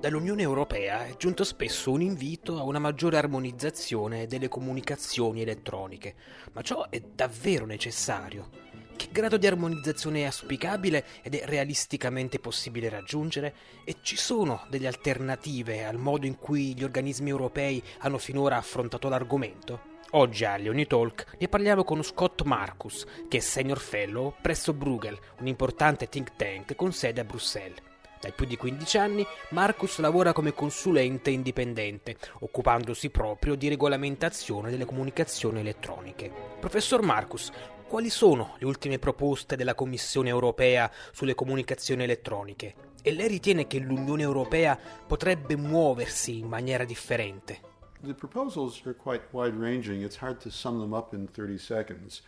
Dall'Unione Europea è giunto spesso un invito a una maggiore armonizzazione delle comunicazioni elettroniche, ma ciò è davvero necessario? Che grado di armonizzazione è auspicabile ed è realisticamente possibile raggiungere? E ci sono delle alternative al modo in cui gli organismi europei hanno finora affrontato l'argomento? Oggi a Leoni Talk ne parliamo con Scott Marcus, che è senior fellow presso Bruegel, un importante think tank con sede a Bruxelles. Da più di 15 anni Marcus lavora come consulente indipendente, occupandosi proprio di regolamentazione delle comunicazioni elettroniche. Professor Marcus, quali sono le ultime proposte della Commissione europea sulle comunicazioni elettroniche? E lei ritiene che l'Unione europea potrebbe muoversi in maniera differente? The proposals are quite wide ranging. It's hard to sum them up in 30 seconds.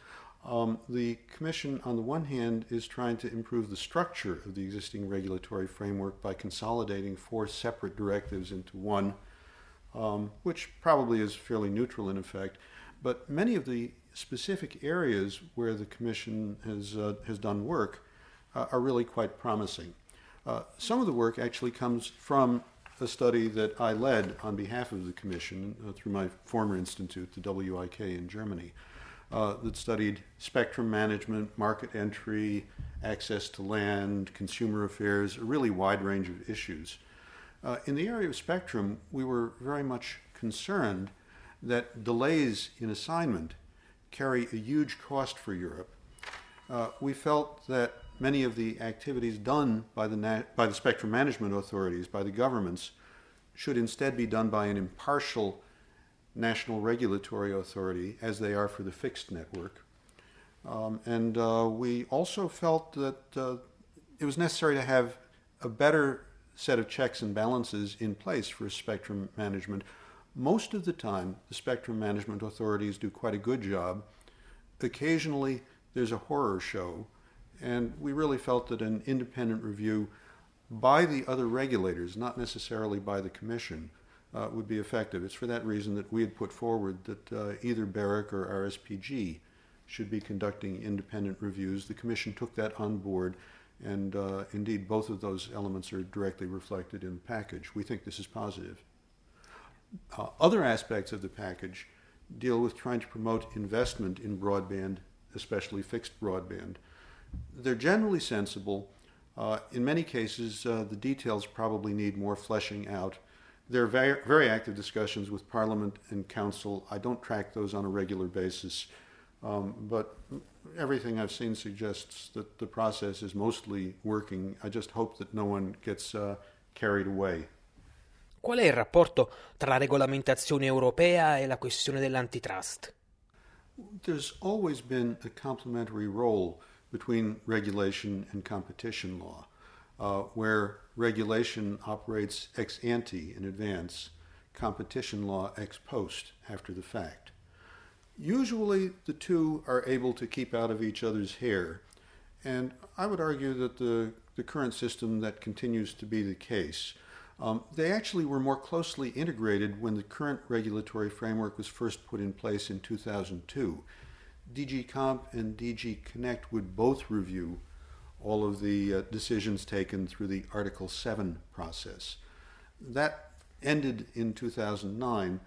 Um, the Commission, on the one hand, is trying to improve the structure of the existing regulatory framework by consolidating four separate directives into one, um, which probably is fairly neutral in effect. But many of the specific areas where the Commission has, uh, has done work uh, are really quite promising. Uh, some of the work actually comes from a study that I led on behalf of the Commission uh, through my former institute, the WIK in Germany, uh, that studied spectrum management, market entry, access to land, consumer affairs, a really wide range of issues. Uh, in the area of spectrum, we were very much concerned that delays in assignment carry a huge cost for Europe. Uh, we felt that many of the activities done by the, by the spectrum management authorities, by the governments, should instead be done by an impartial national regulatory authority, as they are for the fixed network. Um, and uh, we also felt that uh, it was necessary to have a better set of checks and balances in place for spectrum management. Most of the time, the spectrum management authorities do quite a good job. Occasionally, there's a horror show and we really felt that an independent review by the other regulators, not necessarily by the Commission, uh, would be effective. It's for that reason that we had put forward that uh, either BEREC or RSPG should be conducting independent reviews. The Commission took that on board, and uh, indeed, both of those elements are directly reflected in the package. We think this is positive. Uh, other aspects of the package deal with trying to promote investment in broadband, especially fixed broadband. They're generally sensible. Uh, in many cases, uh, the details probably need more fleshing out. There are very, very active discussions with Parliament and Council. I don't track those on a regular basis, um, but everything I've seen suggests that the process is mostly working. I just hope that no one gets uh, carried away. Qual è il rapporto tra la regolamentazione europea e la questione dell'antitrust? There's always been a complementary role between regulation and competition law, uh, where regulation operates ex ante in advance, competition law ex post after the fact. Usually, the two are able to keep out of each other's hair, and I would argue that the, the current system that continues to be the case. Um, they actually were more closely integrated when the current regulatory framework was first put in place in 2002. DG Comp and DG Connect would both review all of the uh, decisions taken through the Article 7 process. That ended in 2009,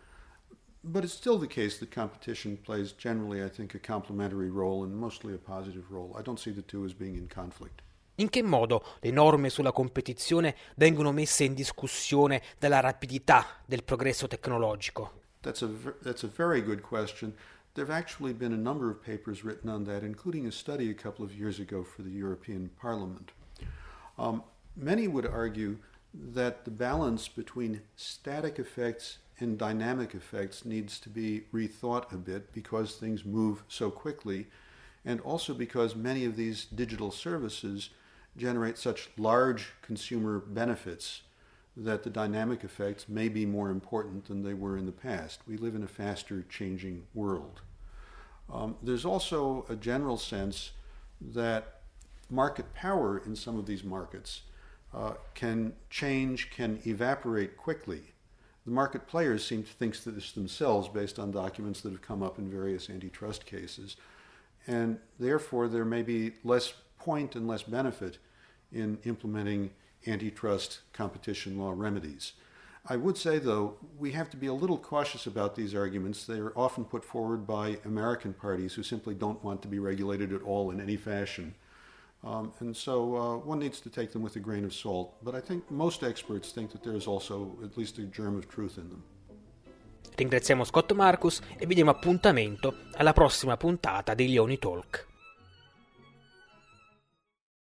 but it's still the case that competition plays generally, I think, a complementary role and mostly a positive role. I don't see the two as being in conflict. In che modo le norme sulla competizione vengono messe in discussione dalla rapidità del progresso tecnologico? That's a, that's a very good question. There have actually been a number of papers written on that, including a study a couple of years ago for the European Parliament. Um, many would argue that the balance between static effects and dynamic effects needs to be rethought a bit because things move so quickly, and also because many of these digital services generate such large consumer benefits that the dynamic effects may be more important than they were in the past. We live in a faster changing world. Um, there's also a general sense that market power in some of these markets uh, can change, can evaporate quickly. The market players seem to think this themselves based on documents that have come up in various antitrust cases. And therefore, there may be less point and less benefit in implementing antitrust competition law remedies. I would say, though, we have to be a little cautious about these arguments. They are often put forward by American parties who simply don't want to be regulated at all in any fashion. Um, and so uh, one needs to take them with a grain of salt. But I think most experts think that there's also at least a germ of truth in them. Ringraziamo Scott Marcus e vi diamo appuntamento alla prossima puntata di Leoni Talk.